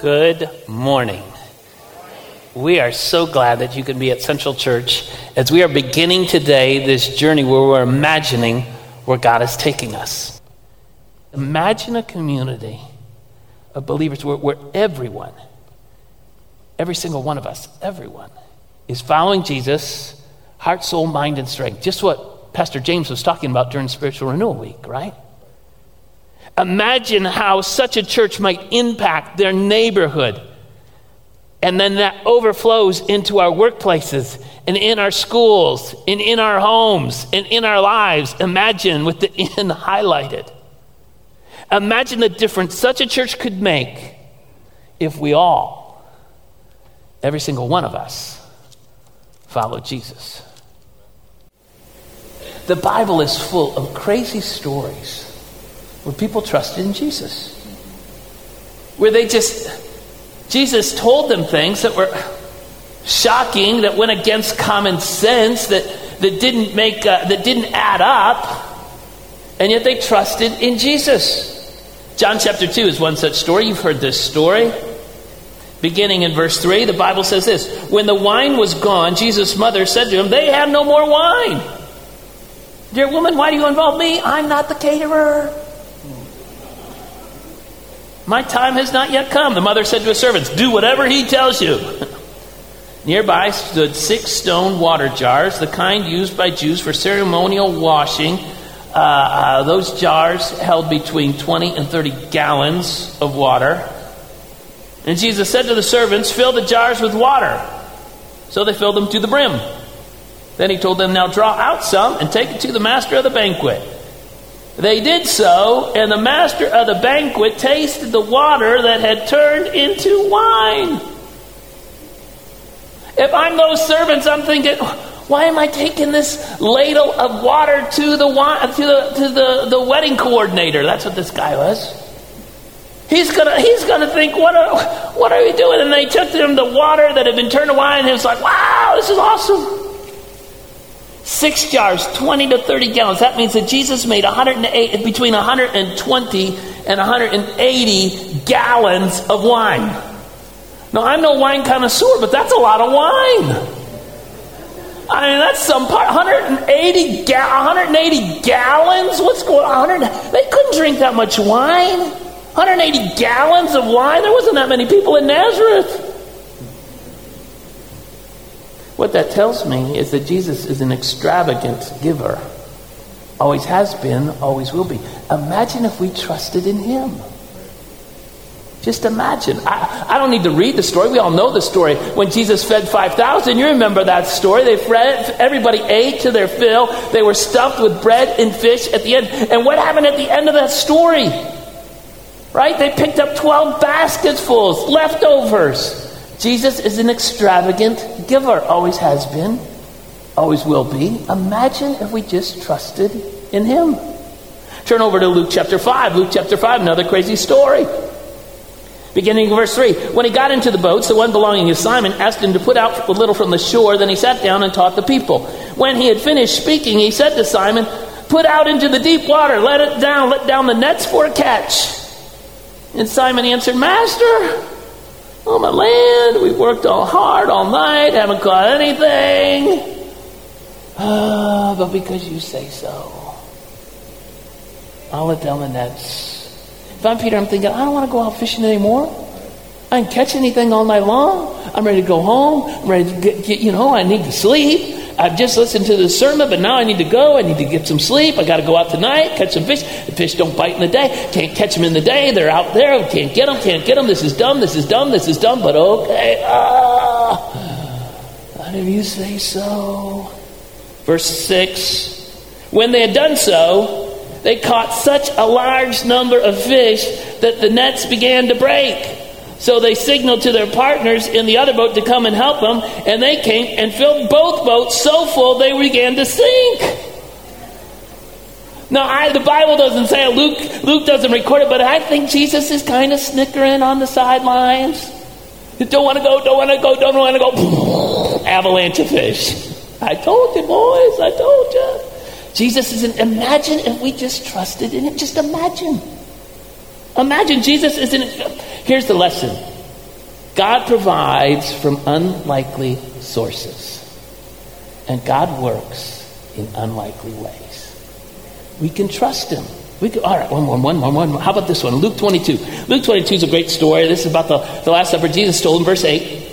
Good morning. We are so glad that you can be at Central Church as we are beginning today this journey where we're imagining where God is taking us. Imagine a community of believers where, where everyone, every single one of us, everyone, is following Jesus, heart, soul, mind, and strength. Just what Pastor James was talking about during Spiritual Renewal Week, right? Imagine how such a church might impact their neighborhood. And then that overflows into our workplaces and in our schools and in our homes and in our lives. Imagine with the in highlighted. Imagine the difference such a church could make if we all, every single one of us, followed Jesus. The Bible is full of crazy stories where people trusted in Jesus. Where they just, Jesus told them things that were shocking, that went against common sense, that, that, didn't, make, uh, that didn't add up, and yet they trusted in Jesus. John chapter 2 is one such story. You've heard this story. Beginning in verse 3, the Bible says this When the wine was gone, Jesus' mother said to him, They have no more wine. Dear woman, why do you involve me? I'm not the caterer. My time has not yet come. The mother said to his servants, Do whatever he tells you. Nearby stood six stone water jars, the kind used by Jews for ceremonial washing. Uh, uh, those jars held between 20 and 30 gallons of water. And Jesus said to the servants, Fill the jars with water. So they filled them to the brim. Then he told them, Now draw out some and take it to the master of the banquet. They did so, and the master of the banquet tasted the water that had turned into wine. If I'm those servants, I'm thinking, why am I taking this ladle of water to the to the to the, the wedding coordinator? That's what this guy was. He's gonna he's gonna think, what are what are we doing? And they took to him the water that had been turned to wine, and he was like, wow, this is awesome. Six jars, 20 to 30 gallons. That means that Jesus made 108, between 120 and 180 gallons of wine. Now, I'm no wine connoisseur, but that's a lot of wine. I mean, that's some part. 180, ga- 180 gallons? What's going on? They couldn't drink that much wine. 180 gallons of wine? There wasn't that many people in Nazareth. What that tells me is that Jesus is an extravagant giver. Always has been, always will be. Imagine if we trusted in Him. Just imagine. I, I, don't need to read the story. We all know the story. When Jesus fed 5,000, you remember that story. They fed, everybody ate to their fill. They were stuffed with bread and fish at the end. And what happened at the end of that story? Right? They picked up 12 baskets full, leftovers. Jesus is an extravagant giver, always has been, always will be. Imagine if we just trusted in Him. Turn over to Luke chapter 5. Luke chapter 5, another crazy story. Beginning in verse 3. When he got into the boats, the one belonging to Simon asked him to put out a little from the shore. Then he sat down and taught the people. When he had finished speaking, he said to Simon, Put out into the deep water, let it down, let down the nets for a catch. And Simon answered, Master, on my land. We've worked all hard all night, haven't caught anything. Uh, but because you say so, I'll let down the nets. If I'm Peter, I'm thinking, I don't want to go out fishing anymore. I didn't catch anything all night long. I'm ready to go home. I'm ready to get, get you know, I need to sleep. I've just listened to the sermon, but now I need to go. I need to get some sleep. I got to go out tonight, catch some fish. The fish don't bite in the day. Can't catch them in the day. They're out there. Can't get them. Can't get them. This is dumb. This is dumb. This is dumb. But okay. Ah, why do you say so? Verse six. When they had done so, they caught such a large number of fish that the nets began to break. So they signaled to their partners in the other boat to come and help them, and they came and filled both boats so full they began to sink. Now, I, the Bible doesn't say it, Luke, Luke doesn't record it, but I think Jesus is kind of snickering on the sidelines. Don't want to go, don't want to go, don't want to go. Avalanche of fish. I told you, boys, I told you. Jesus isn't, imagine if we just trusted in him. Just imagine. Imagine Jesus isn't. Here's the lesson God provides from unlikely sources, and God works in unlikely ways. We can trust Him. We can, all right, one more, one more, one more. How about this one? Luke 22. Luke 22 is a great story. This is about the, the Last Supper Jesus told in verse 8.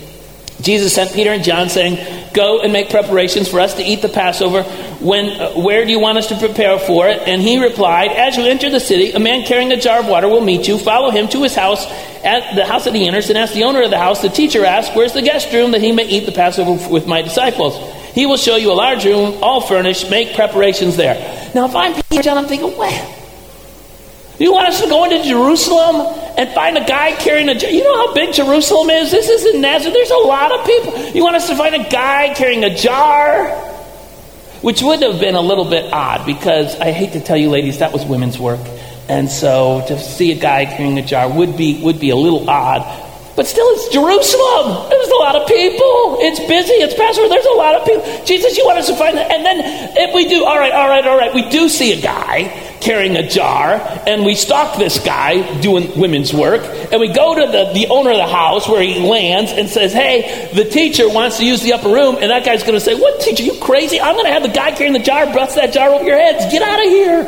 Jesus sent Peter and John saying, Go and make preparations for us to eat the Passover. When, uh, where do you want us to prepare for it? And he replied, As you enter the city, a man carrying a jar of water will meet you. Follow him to his house, at the house that he enters, and ask the owner of the house. The teacher asks, Where's the guest room that he may eat the Passover with my disciples? He will show you a large room, all furnished. Make preparations there. Now, if I'm Peter John, I'm thinking, What? You want us to go into Jerusalem and find a guy carrying a jar? You know how big Jerusalem is? This is in Nazareth. There's a lot of people. You want us to find a guy carrying a jar? Which would have been a little bit odd because I hate to tell you, ladies, that was women's work. And so to see a guy carrying a jar would be, would be a little odd. But still, it's Jerusalem. There's a lot of people. It's busy. It's Passover. There's a lot of people. Jesus, you want us to find that? And then if we do, all right, all right, all right, we do see a guy carrying a jar, and we stalk this guy doing women's work, and we go to the, the owner of the house where he lands and says, Hey, the teacher wants to use the upper room, and that guy's going to say, What teacher? You crazy? I'm going to have the guy carrying the jar bust that jar over your heads. Get out of here.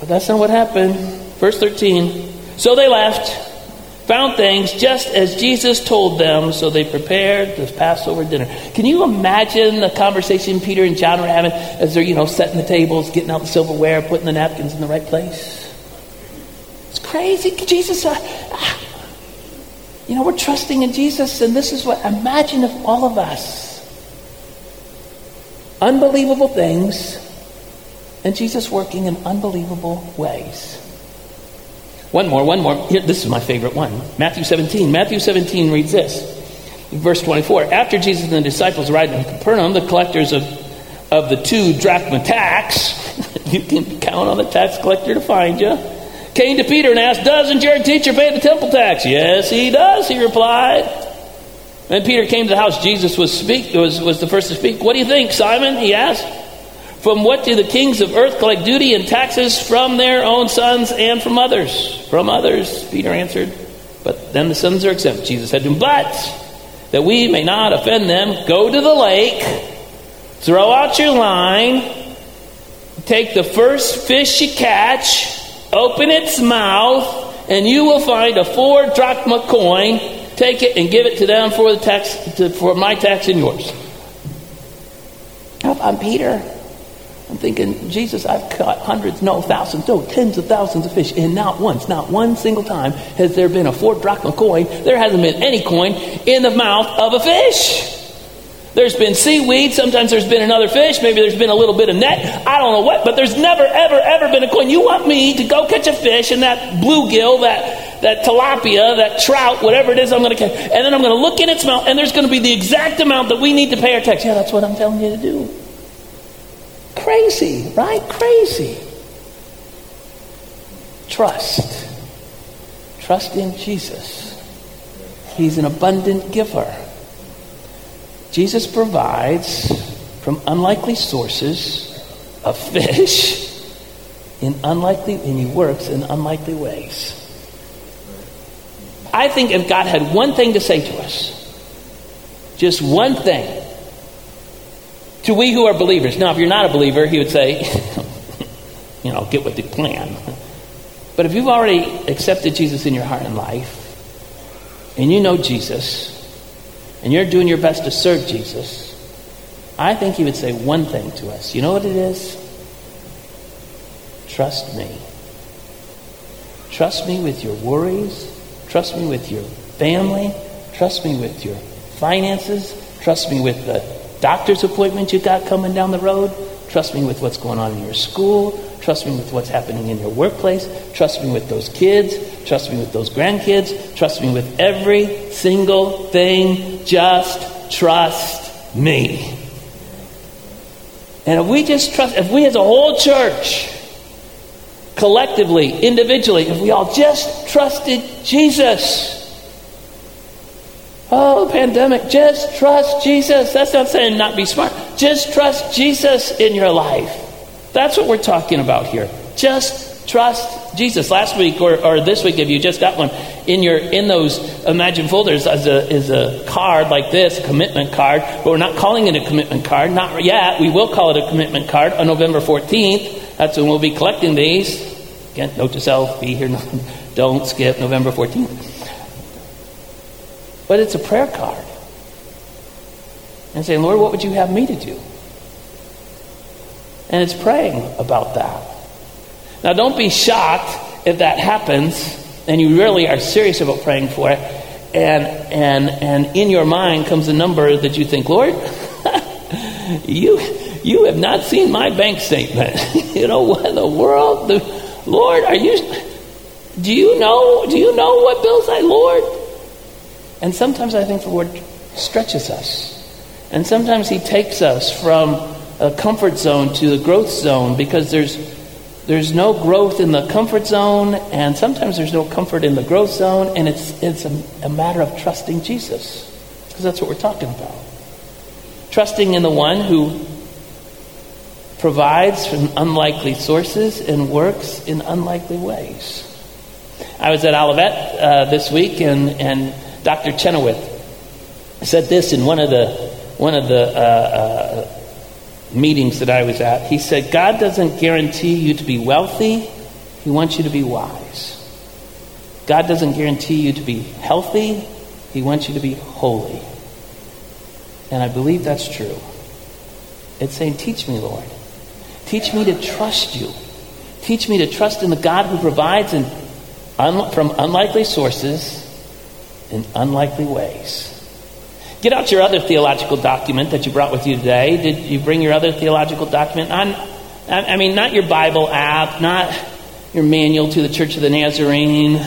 But that's not what happened. Verse 13. So they left found things just as Jesus told them, so they prepared the Passover dinner. Can you imagine the conversation Peter and John were having as they're, you know, setting the tables, getting out the silverware, putting the napkins in the right place? It's crazy. Jesus, uh, you know, we're trusting in Jesus, and this is what, imagine if all of us, unbelievable things, and Jesus working in unbelievable ways. One more, one more. Here, this is my favorite one. Matthew 17. Matthew 17 reads this. Verse 24. After Jesus and the disciples arrived in Capernaum, the collectors of, of the two drachma tax, you can count on the tax collector to find you, came to Peter and asked, Doesn't your teacher pay the temple tax? Yes, he does, he replied. When Peter came to the house, Jesus was, speak, was, was the first to speak. What do you think, Simon? He asked. From what do the kings of earth collect duty and taxes from their own sons and from others? From others, Peter answered. But then the sons are exempt. Jesus said to him, But that we may not offend them, go to the lake, throw out your line, take the first fish you catch, open its mouth, and you will find a four drachma coin. Take it and give it to them for the tax to, for my tax and yours. I'm Peter. I'm thinking, Jesus, I've caught hundreds, no, thousands, no, tens of thousands of fish, and not once, not one single time has there been a four drachma coin. There hasn't been any coin in the mouth of a fish. There's been seaweed, sometimes there's been another fish, maybe there's been a little bit of net, I don't know what, but there's never, ever, ever been a coin. You want me to go catch a fish and that bluegill, that, that tilapia, that trout, whatever it is I'm going to catch, and then I'm going to look in its mouth, and there's going to be the exact amount that we need to pay our tax. Yeah, that's what I'm telling you to do. Crazy, right? Crazy. Trust. Trust in Jesus. He's an abundant giver. Jesus provides from unlikely sources a fish in unlikely, and he works in unlikely ways. I think if God had one thing to say to us, just one thing, to we who are believers. Now, if you're not a believer, he would say, you know, get with the plan. But if you've already accepted Jesus in your heart and life, and you know Jesus, and you're doing your best to serve Jesus, I think he would say one thing to us. You know what it is? Trust me. Trust me with your worries. Trust me with your family. Trust me with your finances. Trust me with the doctor's appointment you got coming down the road. Trust me with what's going on in your school. Trust me with what's happening in your workplace. Trust me with those kids. Trust me with those grandkids. Trust me with every single thing. Just trust me. And if we just trust, if we as a whole church, collectively, individually, if we all just trusted Jesus, Oh, pandemic, just trust Jesus. That's not saying not be smart. Just trust Jesus in your life. That's what we're talking about here. Just trust Jesus. Last week or, or this week, if you just got one, in your in those imagine folders as a is a card like this, a commitment card, but we're not calling it a commitment card, not yet. We will call it a commitment card on November 14th. That's when we'll be collecting these. Again, note to self, be here, don't skip November 14th. But it's a prayer card. And saying, Lord, what would you have me to do? And it's praying about that. Now, don't be shocked if that happens and you really are serious about praying for it, and, and, and in your mind comes a number that you think, Lord, you, you have not seen my bank statement. you know, what in the world? The, Lord, are you, do you know, do you know what bills I, Lord? And sometimes I think the Lord stretches us. And sometimes He takes us from a comfort zone to the growth zone because there's there's no growth in the comfort zone, and sometimes there's no comfort in the growth zone, and it's, it's a, a matter of trusting Jesus, because that's what we're talking about. Trusting in the one who provides from unlikely sources and works in unlikely ways. I was at Olivet uh, this week, and, and Dr. Chenoweth said this in one of the, one of the uh, uh, meetings that I was at, he said, God doesn't guarantee you to be wealthy, He wants you to be wise. God doesn't guarantee you to be healthy, He wants you to be holy. And I believe that's true. It's saying, Teach me, Lord. Teach me to trust you. Teach me to trust in the God who provides in, un, from unlikely sources in unlikely ways. Get out your other theological document that you brought with you today. Did you bring your other theological document? I'm, I mean, not your Bible app, not your manual to the Church of the Nazarene,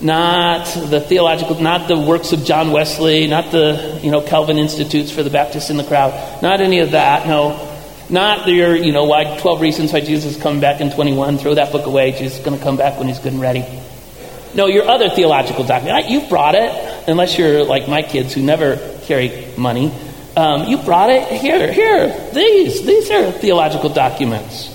not the theological, not the works of John Wesley, not the you know Calvin Institutes for the Baptists in the crowd, not any of that. No, not your you know why 12 reasons why Jesus is coming back in 21. Throw that book away. Jesus is going to come back when he's good and ready. No, your other theological document. You've brought it, unless you're like my kids who never carry money. Um, you brought it here. Here, these. These are theological documents.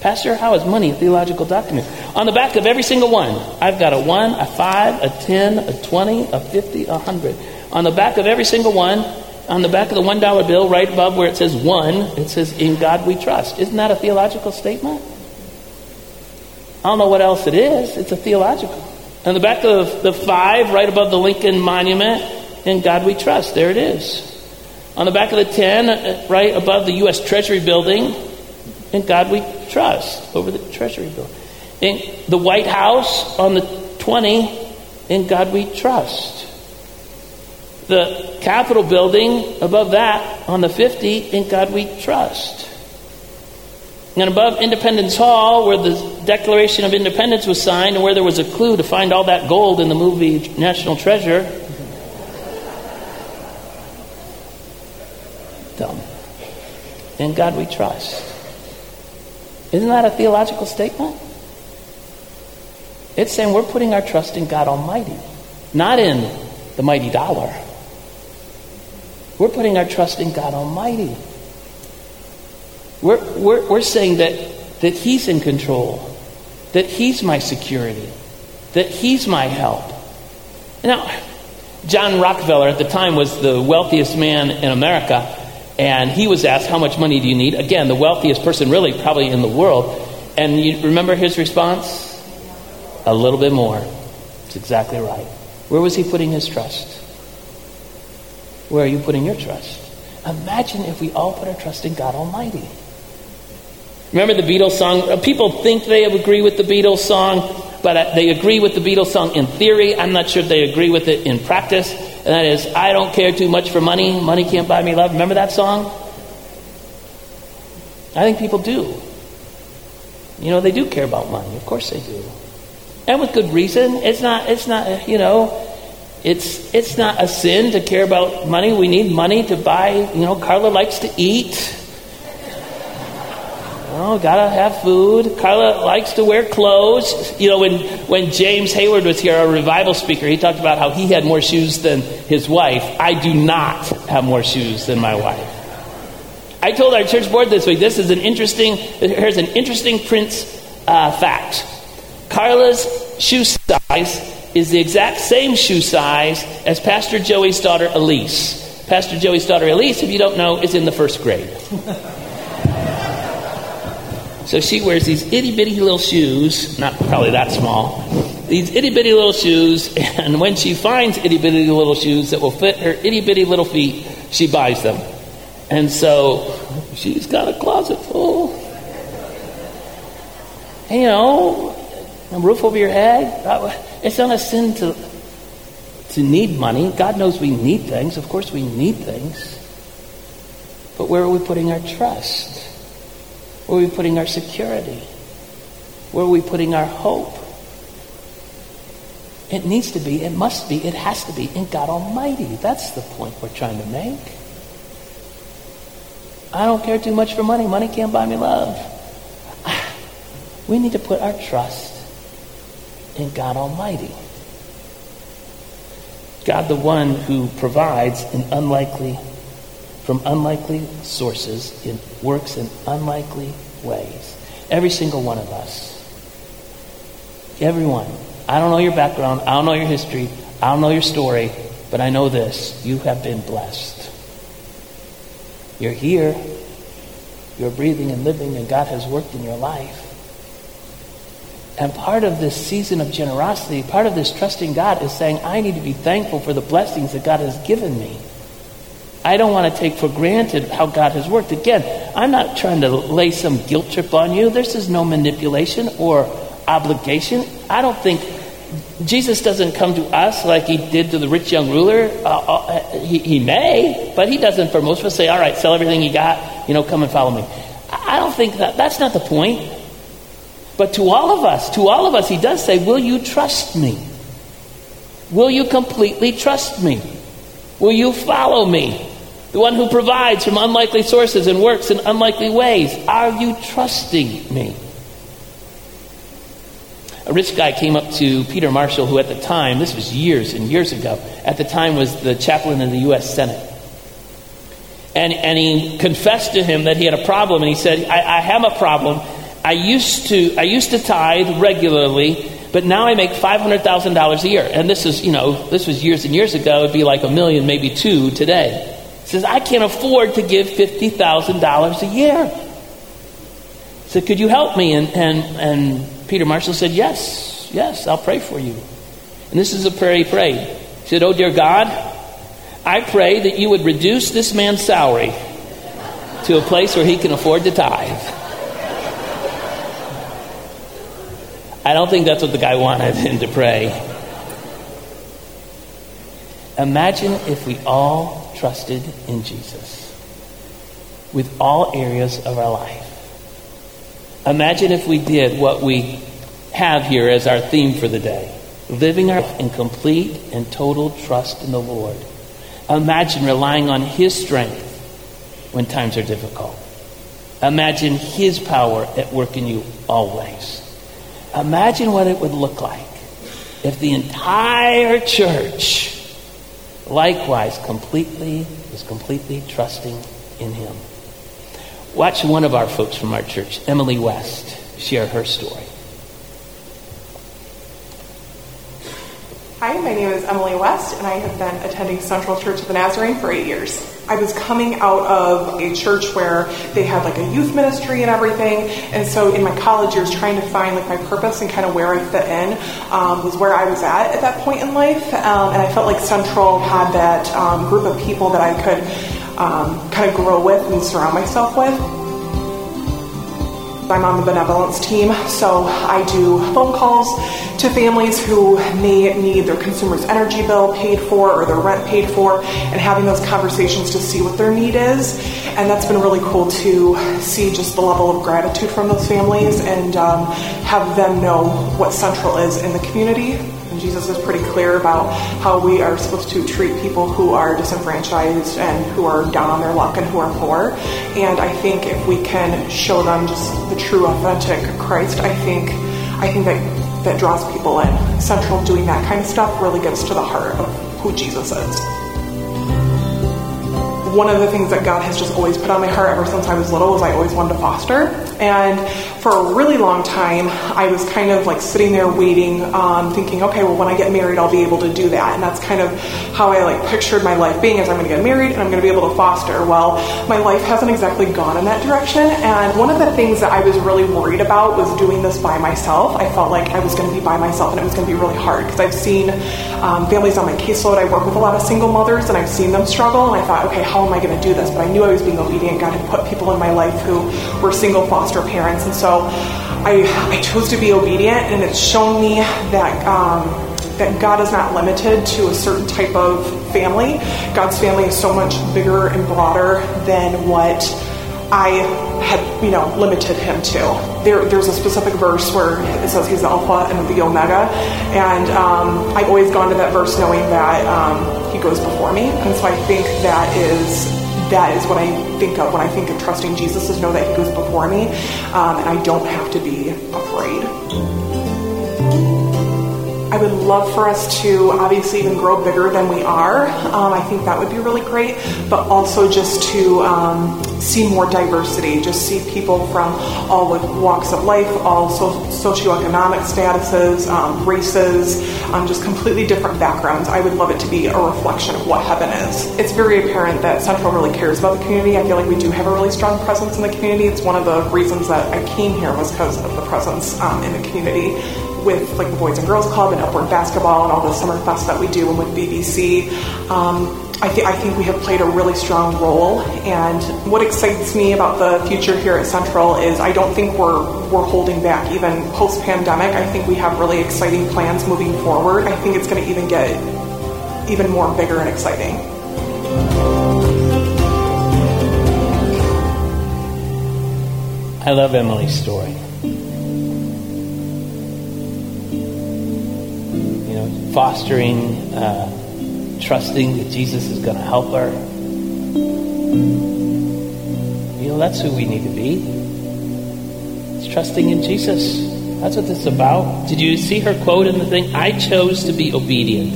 Pastor, how is money a theological document? On the back of every single one, I've got a 1, a 5, a 10, a 20, a 50, a 100. On the back of every single one, on the back of the $1 bill, right above where it says 1, it says, In God we trust. Isn't that a theological statement? I don't know what else it is. It's a theological. On the back of the 5, right above the Lincoln Monument, in God we trust. There it is. On the back of the 10, uh, right above the U.S. Treasury building, in God we trust, over the Treasury building. In the White House on the 20, in God we trust. The Capitol building above that on the 50, in God we trust. And above Independence Hall, where the Declaration of Independence was signed and where there was a clue to find all that gold in the movie National Treasure, them. In God we trust. Isn't that a theological statement? It's saying we're putting our trust in God Almighty, not in the mighty dollar. We're putting our trust in God Almighty. We're, we're, we're saying that, that He's in control, that He's my security, that He's my help. Now, John Rockefeller at the time was the wealthiest man in America. And he was asked, How much money do you need? Again, the wealthiest person, really, probably in the world. And you remember his response? A little bit more. It's exactly right. Where was he putting his trust? Where are you putting your trust? Imagine if we all put our trust in God Almighty. Remember the Beatles song? Uh, people think they agree with the Beatles song, but uh, they agree with the Beatles song in theory. I'm not sure they agree with it in practice and that is, I don't care too much for money. Money can't buy me love. Remember that song? I think people do. You know, they do care about money. Of course they do. And with good reason. It's not, it's not, you know, it's, it's not a sin to care about money. We need money to buy, you know, Carla likes to eat. Oh, gotta have food. Carla likes to wear clothes. You know, when, when James Hayward was here, our revival speaker, he talked about how he had more shoes than his wife. I do not have more shoes than my wife. I told our church board this week, this is an interesting, here's an interesting Prince uh, fact. Carla's shoe size is the exact same shoe size as Pastor Joey's daughter Elise. Pastor Joey's daughter Elise, if you don't know, is in the first grade. so she wears these itty bitty little shoes, not probably that small, these itty bitty little shoes, and when she finds itty bitty little shoes that will fit her itty bitty little feet, she buys them. And so she's got a closet full. And, you know, a roof over your head. It's not a sin to, to need money. God knows we need things. Of course, we need things. But where are we putting our trust? Where are we putting our security? Where are we putting our hope? It needs to be, it must be, it has to be in God Almighty. That's the point we're trying to make. I don't care too much for money. Money can't buy me love. We need to put our trust in God Almighty. God, the one who provides in unlikely, from unlikely sources, in, works in unlikely ways. Every single one of us. Everyone. I don't know your background. I don't know your history. I don't know your story. But I know this. You have been blessed. You're here. You're breathing and living, and God has worked in your life. And part of this season of generosity, part of this trusting God is saying, I need to be thankful for the blessings that God has given me. I don't want to take for granted how God has worked. Again, I'm not trying to lay some guilt trip on you. This is no manipulation or obligation. I don't think Jesus doesn't come to us like he did to the rich young ruler. Uh, uh, he, he may, but he doesn't for most of us say, all right, sell everything you got, you know, come and follow me. I don't think that, that's not the point. But to all of us, to all of us, he does say, Will you trust me? Will you completely trust me? Will you follow me? The one who provides from unlikely sources and works in unlikely ways. Are you trusting me? A rich guy came up to Peter Marshall, who at the time, this was years and years ago, at the time was the chaplain in the U.S. Senate. And, and he confessed to him that he had a problem, and he said, I, I have a problem I used to I used to tithe regularly, but now I make five hundred thousand dollars a year. And this is, you know, this was years and years ago. It'd be like a million, maybe two today. Says, I can't afford to give fifty thousand dollars a year. Said, Could you help me? And and and Peter Marshall said, Yes, yes, I'll pray for you. And this is a prayer he prayed. He said, Oh dear God, I pray that you would reduce this man's salary to a place where he can afford to tithe. I don't think that's what the guy wanted him to pray. Imagine if we all trusted in Jesus with all areas of our life. Imagine if we did what we have here as our theme for the day living our life in complete and total trust in the Lord. Imagine relying on His strength when times are difficult. Imagine His power at work in you always. Imagine what it would look like if the entire church likewise completely is completely trusting in him. Watch one of our folks from our church, Emily West, share her story. Hi, my name is Emily West, and I have been attending Central Church of the Nazarene for eight years. I was coming out of a church where they had like a youth ministry and everything, and so in my college years, trying to find like my purpose and kind of where I fit in um, was where I was at at that point in life, um, and I felt like Central had that um, group of people that I could um, kind of grow with and surround myself with. I'm on the benevolence team, so I do phone calls to families who may need their Consumers Energy bill paid for or their rent paid for, and having those conversations to see what their need is. And that's been really cool to see just the level of gratitude from those families and um, have them know what Central is in the community Jesus is pretty clear about how we are supposed to treat people who are disenfranchised and who are down on their luck and who are poor. And I think if we can show them just the true, authentic Christ, I think I think that that draws people in. Central doing that kind of stuff really gets to the heart of who Jesus is. One of the things that God has just always put on my heart ever since I was little was I always wanted to foster. And for a really long time, I was kind of like sitting there waiting, um, thinking, okay, well, when I get married, I'll be able to do that. And that's kind of how I like pictured my life being as I'm going to get married and I'm going to be able to foster. Well, my life hasn't exactly gone in that direction. And one of the things that I was really worried about was doing this by myself. I felt like I was going to be by myself and it was going to be really hard because I've seen um, families on my caseload. I work with a lot of single mothers and I've seen them struggle. And I thought, okay, how am I going to do this? But I knew I was being obedient. God had put people in my life who were single foster parents. And so I, I chose to be obedient, and it's shown me that. Um, that God is not limited to a certain type of family. God's family is so much bigger and broader than what I had, you know, limited him to. There, there's a specific verse where it says he's the Alpha and the Omega, and um, I've always gone to that verse knowing that um, he goes before me, and so I think that is that is what I think of when I think of trusting Jesus is know that He goes before me, um, and I don't have to be afraid. I would love for us to obviously even grow bigger than we are. Um, I think that would be really great, but also just to um, see more diversity, just see people from all walks of life, all so- socioeconomic statuses, um, races, um, just completely different backgrounds. I would love it to be a reflection of what heaven is. It's very apparent that Central really cares about the community. I feel like we do have a really strong presence in the community. It's one of the reasons that I came here was because of the presence um, in the community with like the Boys and Girls Club and Upward Basketball and all the summer fest that we do and with BBC. Um, I, th- I think we have played a really strong role. And what excites me about the future here at Central is I don't think we're we're holding back even post pandemic. I think we have really exciting plans moving forward. I think it's going to even get even more bigger and exciting. I love Emily's story. Fostering, uh, trusting that Jesus is going to help her. You know, that's who we need to be. It's trusting in Jesus. That's what this is about. Did you see her quote in the thing? I chose to be obedient.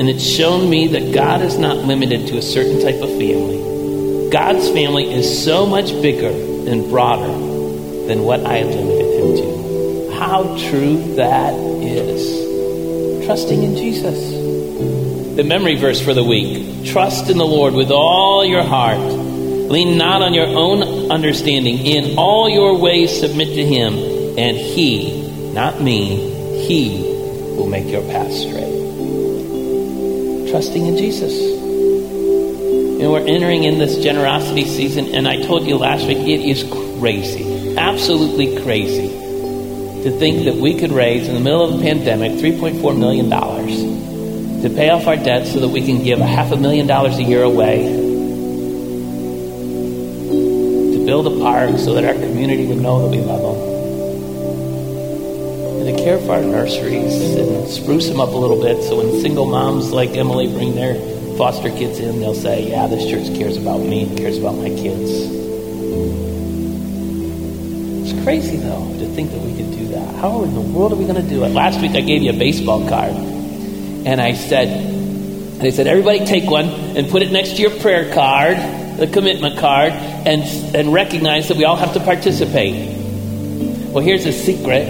And it's shown me that God is not limited to a certain type of family. God's family is so much bigger and broader than what I limited him to. How true that is trusting in Jesus. The memory verse for the week Trust in the Lord with all your heart. Lean not on your own understanding. In all your ways, submit to Him, and He, not me, He will make your path straight. Trusting in Jesus. Know, we're entering in this generosity season, and I told you last week, it is crazy. Absolutely crazy to think that we could raise, in the middle of a pandemic, $3.4 million to pay off our debt so that we can give a half a million dollars a year away to build a park so that our community would know that we love them. And to care for our nurseries and spruce them up a little bit so when single moms like Emily bring their foster kids in, they'll say, Yeah, this church cares about me and cares about my kids. Crazy, though, to think that we could do that. How in the world are we going to do it? Last week I gave you a baseball card, and I said, they said, everybody take one and put it next to your prayer card, the commitment card, and, and recognize that we all have to participate. Well, here's a secret.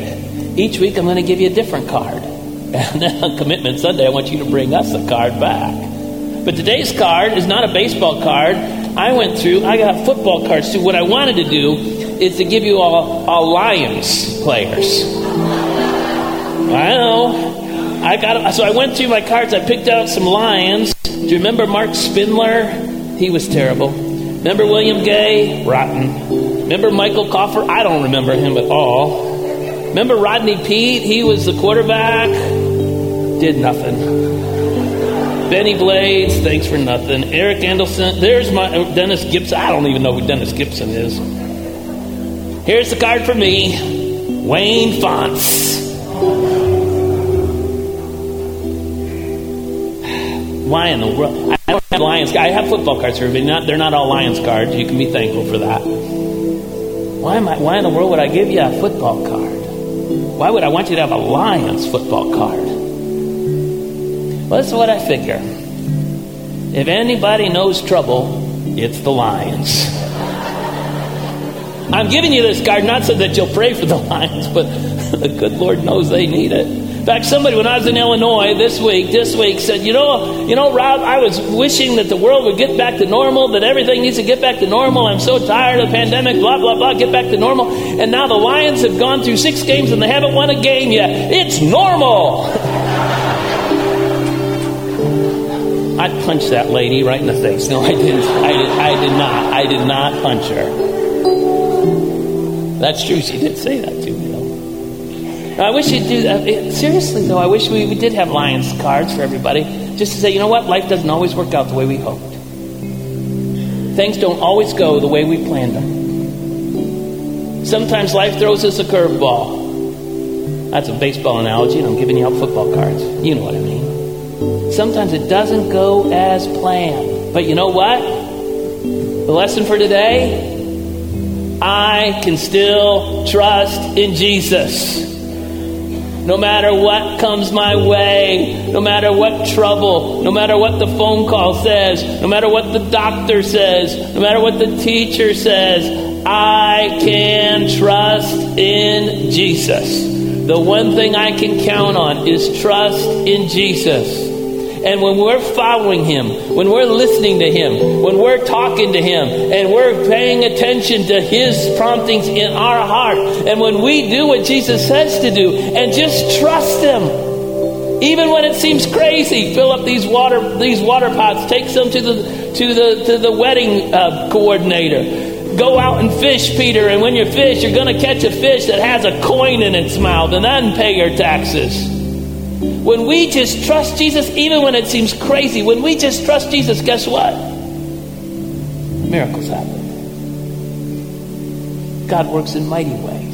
Each week I'm going to give you a different card. And then on Commitment Sunday, I want you to bring us a card back. But today's card is not a baseball card. I went through, I got football cards too. What I wanted to do is to give you all, all Lions players. I know. I got so I went through my cards. I picked out some Lions. Do you remember Marc Spindler? He was terrible. Remember William Gay? Rotten. Remember Michael Cofer? I don't remember him at all. Remember Rodney Peete? He was the quarterback. Did nothing. Bennie Blades, thanks for nothing. Eric Anderson, there's my oh, Dennis Gibson. I don't even know who Dennis Gibson is. Here's the card for me Wayne Fontes. Why in the world? I don't have Lions. I have football cards for but not, they're not all Lions cards. You can be thankful for that. Why am I? Why in the world would I give you a football card? Why would I want you to have a Lions football card? Well, that's what I figure. If anybody knows trouble, it's the Lions. I'm giving you this card not so that you'll pray for the lions, but the good Lord knows they need it. In fact, somebody when I was in Illinois this week, this week said, "You know, you know, Rob, I was wishing that the world would get back to normal, that everything needs to get back to normal. I'm so tired of the pandemic, blah blah blah, get back to normal." And now the Lions have gone through six games and they haven't won a game yet. It's normal. I punched that lady right in the face. No, I didn't. I did, I did not. I did not punch her. That's true. She did say that to me, though. I wish you'd do that. Seriously, though, I wish we, we did have Lions cards for everybody. Just to say, you know what? Life doesn't always work out the way we hoped. Things don't always go the way we planned them. Sometimes life throws us a curveball. That's a baseball analogy, and I'm giving you out football cards. You know what I mean. Sometimes it doesn't go as planned. But you know what? The lesson for today I can still trust in Jesus. No matter what comes my way, no matter what trouble, no matter what the phone call says, no matter what the doctor says, no matter what the teacher says, I can trust in Jesus. The one thing I can count on is trust in Jesus. And when we're following Him, when we're listening to Him, when we're talking to Him, and we're paying attention to His promptings in our heart, and when we do what Jesus says to do, and just trust Him, even when it seems crazy, fill up these water these water pots, take some to the to the to the wedding uh, coordinator. Go out and fish, Peter, and when you fish, you're going to catch a fish that has a coin in its mouth, and then pay your taxes. When we just trust Jesus, even when it seems crazy, when we just trust Jesus, guess what? Miracles happen. God works in mighty ways.